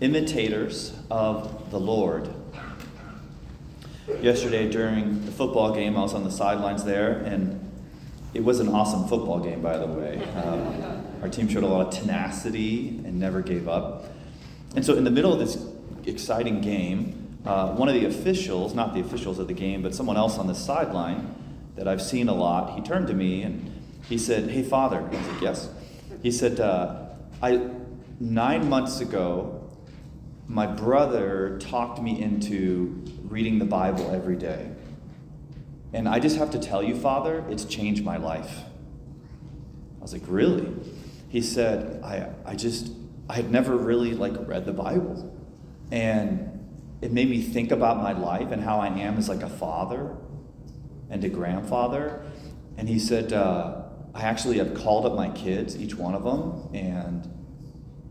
imitators of the Lord. Yesterday during the football game, I was on the sidelines there, and it was an awesome football game, by the way. Um, our team showed a lot of tenacity and never gave up. And so, in the middle of this exciting game, uh, one of the officials, not the officials of the game, but someone else on the sideline that I've seen a lot, he turned to me and he said, Hey, Father. I said, Yes. He said, uh, I, Nine months ago, my brother talked me into reading the Bible every day. And I just have to tell you, Father, it's changed my life. I was like, Really? He said, I, I just, I had never really like read the Bible. And it made me think about my life and how I am as like a father and a grandfather. And he said, uh, I actually have called up my kids, each one of them, and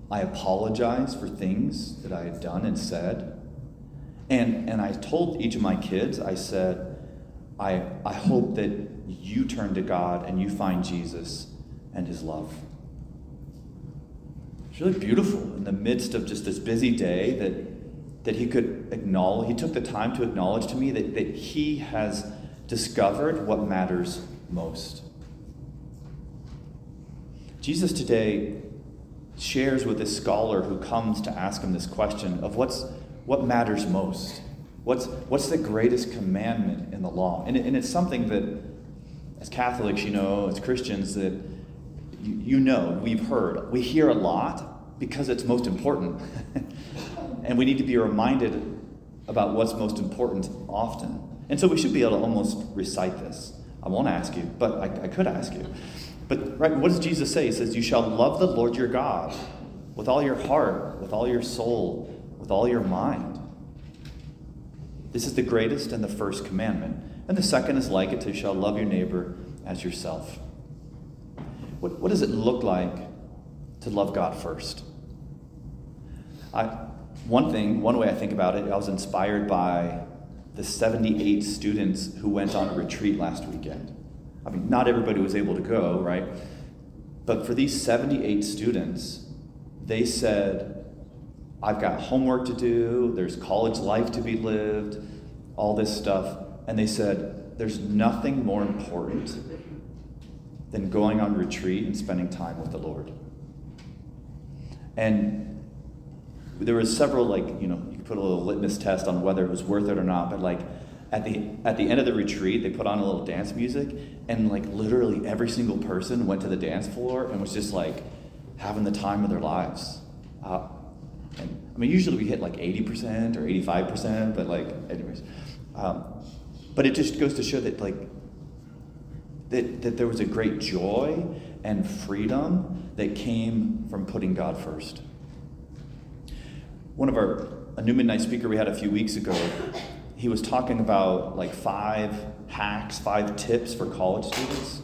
I apologized for things that I had done and said. And, and I told each of my kids, I said, I, I hope that you turn to God and you find Jesus and his love. It's really beautiful in the midst of just this busy day that, that he could acknowledge, he took the time to acknowledge to me that, that he has discovered what matters most. Jesus today shares with this scholar who comes to ask him this question of what's what matters most? What's what's the greatest commandment in the law? And, it, and it's something that as catholics you know as christians that you, you know we've heard. We hear a lot because it's most important. And we need to be reminded about what's most important often. And so we should be able to almost recite this. I won't ask you but i, I could ask you but right, what does Jesus say? He says, You shall love the Lord your God with all your heart, with all your soul, with all your mind. This is the greatest and the first commandment. And the second is like it, you shall love your neighbor as yourself. What, what does it look like to love God first? I, one thing, one way I think about it, I was inspired by the 78 students who went on a retreat last weekend. I mean, not everybody was able to go, right? But for these 78 students, they said, I've got homework to do, there's college life to be lived, all this stuff. And they said, there's nothing more important than going on retreat and spending time with the Lord. And there was several, like, you know, you could put a little litmus test on whether it was worth it or not, but like, at the at the end of the retreat they put on a little dance music and like literally every single person went to the dance floor and was just like having the time of their lives. Uh, and i mean usually we hit like 80% or 85% but like anyways. Um, but it just goes to show that like that, that there was a great joy and freedom that came from putting god first. One of our a new midnight speaker we had a few weeks ago he was talking about like five hacks, five tips for college students.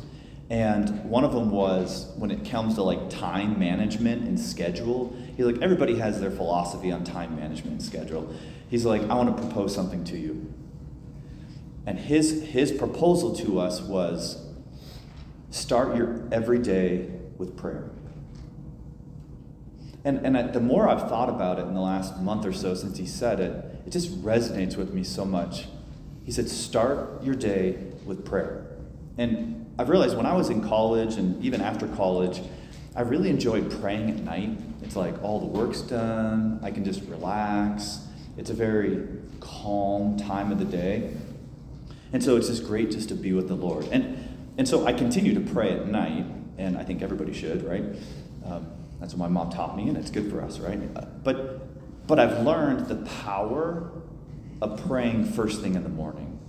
And one of them was when it comes to like time management and schedule, he's like, everybody has their philosophy on time management and schedule. He's like, I want to propose something to you. And his, his proposal to us was start your every day with prayer. And, and the more I've thought about it in the last month or so since he said it, it just resonates with me so much. He said, start your day with prayer. And I've realized when I was in college and even after college, I really enjoyed praying at night. It's like all the work's done, I can just relax. It's a very calm time of the day. And so it's just great just to be with the Lord. And, and so I continue to pray at night, and I think everybody should, right? Um, that's what my mom taught me, and it's good for us, right? But but I've learned the power of praying first thing in the morning.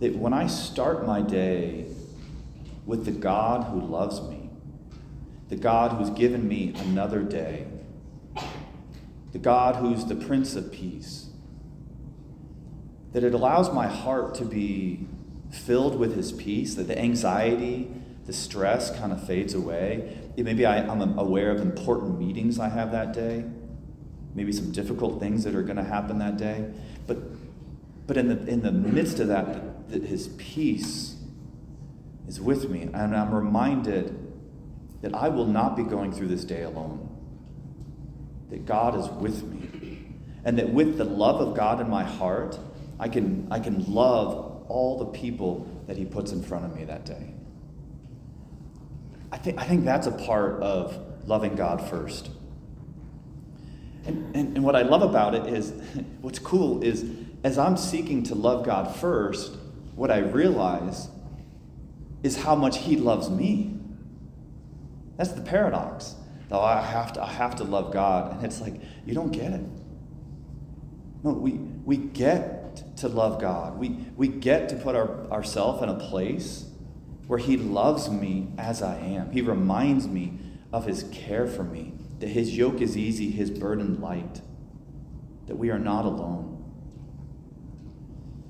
That when I start my day with the God who loves me, the God who's given me another day, the God who's the Prince of Peace, that it allows my heart to be filled with His peace, that the anxiety, the stress kind of fades away. Maybe I, am aware of important meetings I have that day maybe some difficult things that are going to happen that day. But, but in, the, in the midst of that, that his peace is with me. And I'm reminded that I will not be going through this day alone. that God is with me. And that with the love of God in my heart, I can, I can love all the people that He puts in front of me that day. I think, I think that's a part of loving God first. And, and, and what I love about it is, what's cool is, as I'm seeking to love God first, what I realize is how much He loves me. That's the paradox. Oh, I have to, I have to love God. And it's like, you don't get it. No, we, we get to love God. We, we get to put our, ourselves in a place where He loves me as I am. He reminds me of His care for me, that His yoke is easy, His burden light, that we are not alone.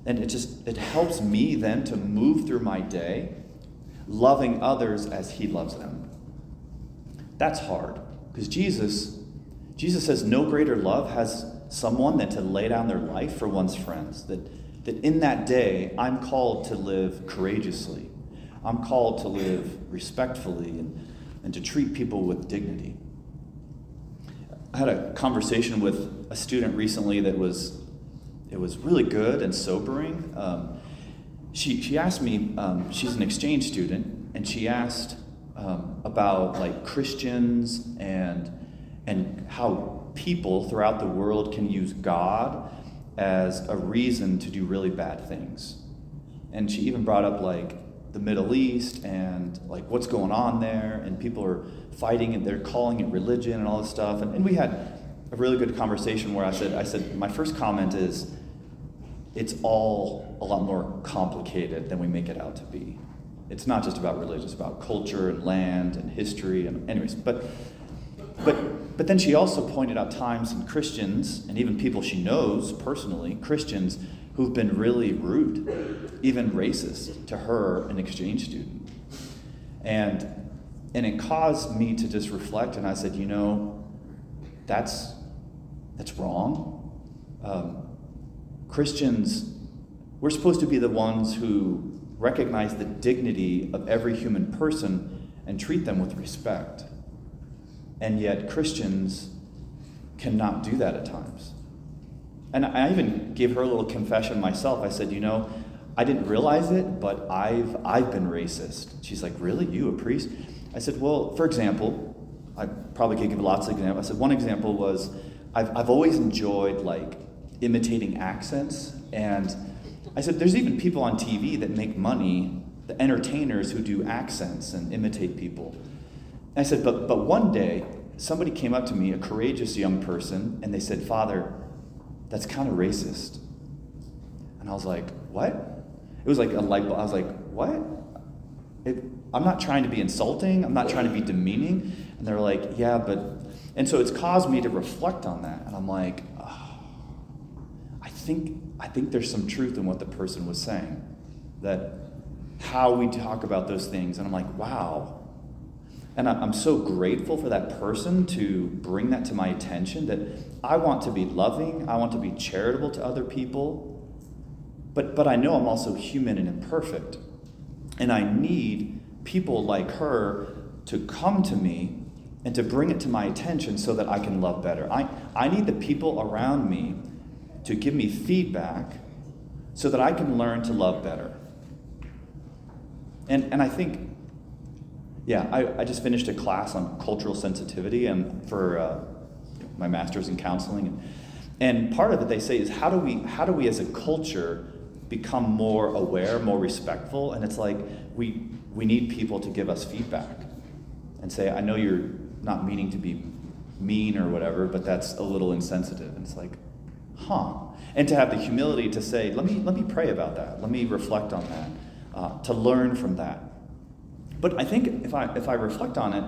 And it just it helps me then to move through my day loving others as he loves them. That's hard because Jesus Jesus says no greater love has someone than to lay down their life for one's friends. That that in that day I'm called to live courageously. I'm called to live respectfully and, and to treat people with dignity. I had a conversation with a student recently that was it was really good and sobering. Um, she, she asked me, um, she's an exchange student, and she asked um, about like Christians and, and how people throughout the world can use God as a reason to do really bad things. And she even brought up like the Middle East and like what's going on there, and people are fighting and they're calling it religion and all this stuff. And, and we had a really good conversation where I said, I said, my first comment is, it's all a lot more complicated than we make it out to be. It's not just about religion, it's about culture and land and history and anyways, but but but then she also pointed out times in Christians and even people she knows personally, Christians who've been really rude, even racist to her, an exchange student. And and it caused me to just reflect and I said, you know, that's that's wrong. Um, Christians, we're supposed to be the ones who recognize the dignity of every human person and treat them with respect. And yet, Christians cannot do that at times. And I even gave her a little confession myself. I said, You know, I didn't realize it, but I've, I've been racist. She's like, Really? You, a priest? I said, Well, for example, I probably could give lots of examples. I said, One example was I've, I've always enjoyed like imitating accents. And I said, there's even people on TV that make money, the entertainers who do accents and imitate people. And I said, but, but one day, somebody came up to me, a courageous young person, and they said, Father, that's kind of racist. And I was like, what? It was like a light bulb. I was like, what? It, I'm not trying to be insulting. I'm not trying to be demeaning. And they're like, yeah, but. And so it's caused me to reflect on that. And I'm like, ah, "I think, I think there's some truth in what the person was saying. That how we talk about those things. And I'm like, wow. And I'm so grateful for that person to bring that to my attention that I want to be loving, I want to be charitable to other people. But, but I know I'm also human and imperfect. And I need people like her to come to me and to bring it to my attention so that I can love better. I, I need the people around me to give me feedback so that I can learn to love better. And, and I think, yeah, I, I just finished a class on cultural sensitivity and for uh, my master's in counseling. And, and part of it they say is how do we, how do we as a culture become more aware, more respectful? And it's like we, we need people to give us feedback and say, I know you're not meaning to be mean or whatever, but that's a little insensitive. And it's like, huh. And to have the humility to say, let me, let me pray about that. Let me reflect on that. Uh, to learn from that. But I think if I, if I reflect on it,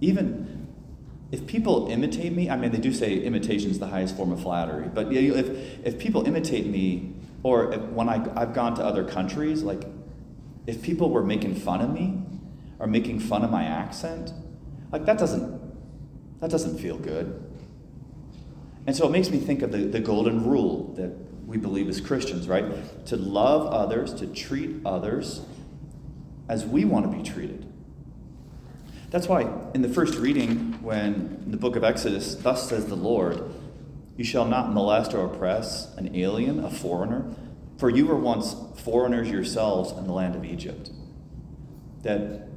even if people imitate me, I mean, they do say imitation is the highest form of flattery, but if, if people imitate me, or if, when I, I've gone to other countries, like if people were making fun of me or making fun of my accent, like that doesn't, that doesn't feel good. And so it makes me think of the, the golden rule that we believe as Christians, right? To love others, to treat others as we want to be treated. That's why in the first reading, when in the book of Exodus, thus says the Lord, you shall not molest or oppress an alien, a foreigner, for you were once foreigners yourselves in the land of Egypt. That,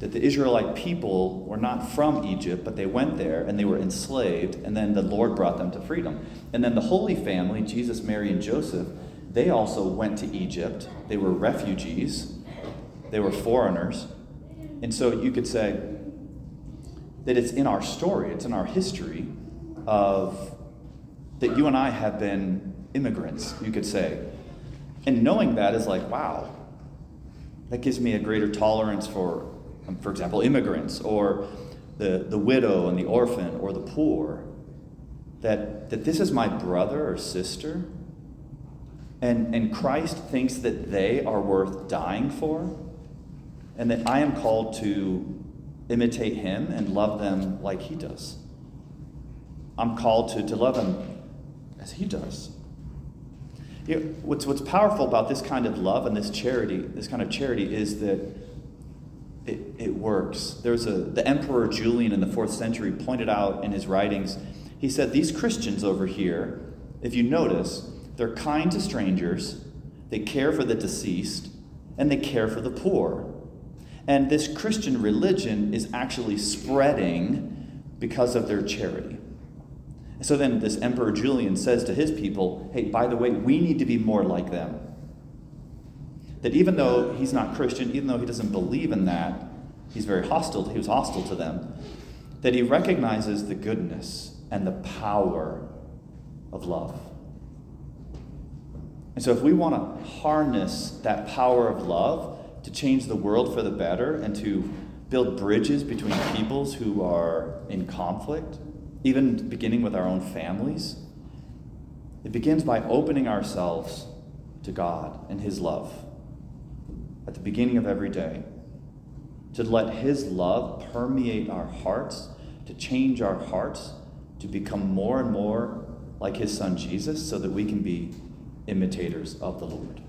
that the Israelite people were not from Egypt, but they went there and they were enslaved, and then the Lord brought them to freedom. And then the Holy Family, Jesus, Mary, and Joseph, they also went to Egypt. They were refugees, they were foreigners. And so you could say that it's in our story, it's in our history of that you and I have been immigrants, you could say. And knowing that is like, wow, that gives me a greater tolerance for, um, for example, immigrants or the, the widow and the orphan or the poor. That, that this is my brother or sister, and, and Christ thinks that they are worth dying for, and that I am called to imitate him and love them like he does. I'm called to, to love them as he does. You know, what's, what's powerful about this kind of love and this charity, this kind of charity, is that it, it works. There's a the Emperor Julian in the fourth century pointed out in his writings. He said these Christians over here, if you notice, they're kind to strangers, they care for the deceased, and they care for the poor. And this Christian religion is actually spreading because of their charity. So then this Emperor Julian says to his people, hey, by the way, we need to be more like them. That even though he's not Christian, even though he doesn't believe in that, he's very hostile, he was hostile to them, that he recognizes the goodness and the power of love. And so if we want to harness that power of love to change the world for the better and to build bridges between peoples who are in conflict, even beginning with our own families, it begins by opening ourselves to God and His love at the beginning of every day. To let His love permeate our hearts, to change our hearts, to become more and more like His Son Jesus, so that we can be imitators of the Lord.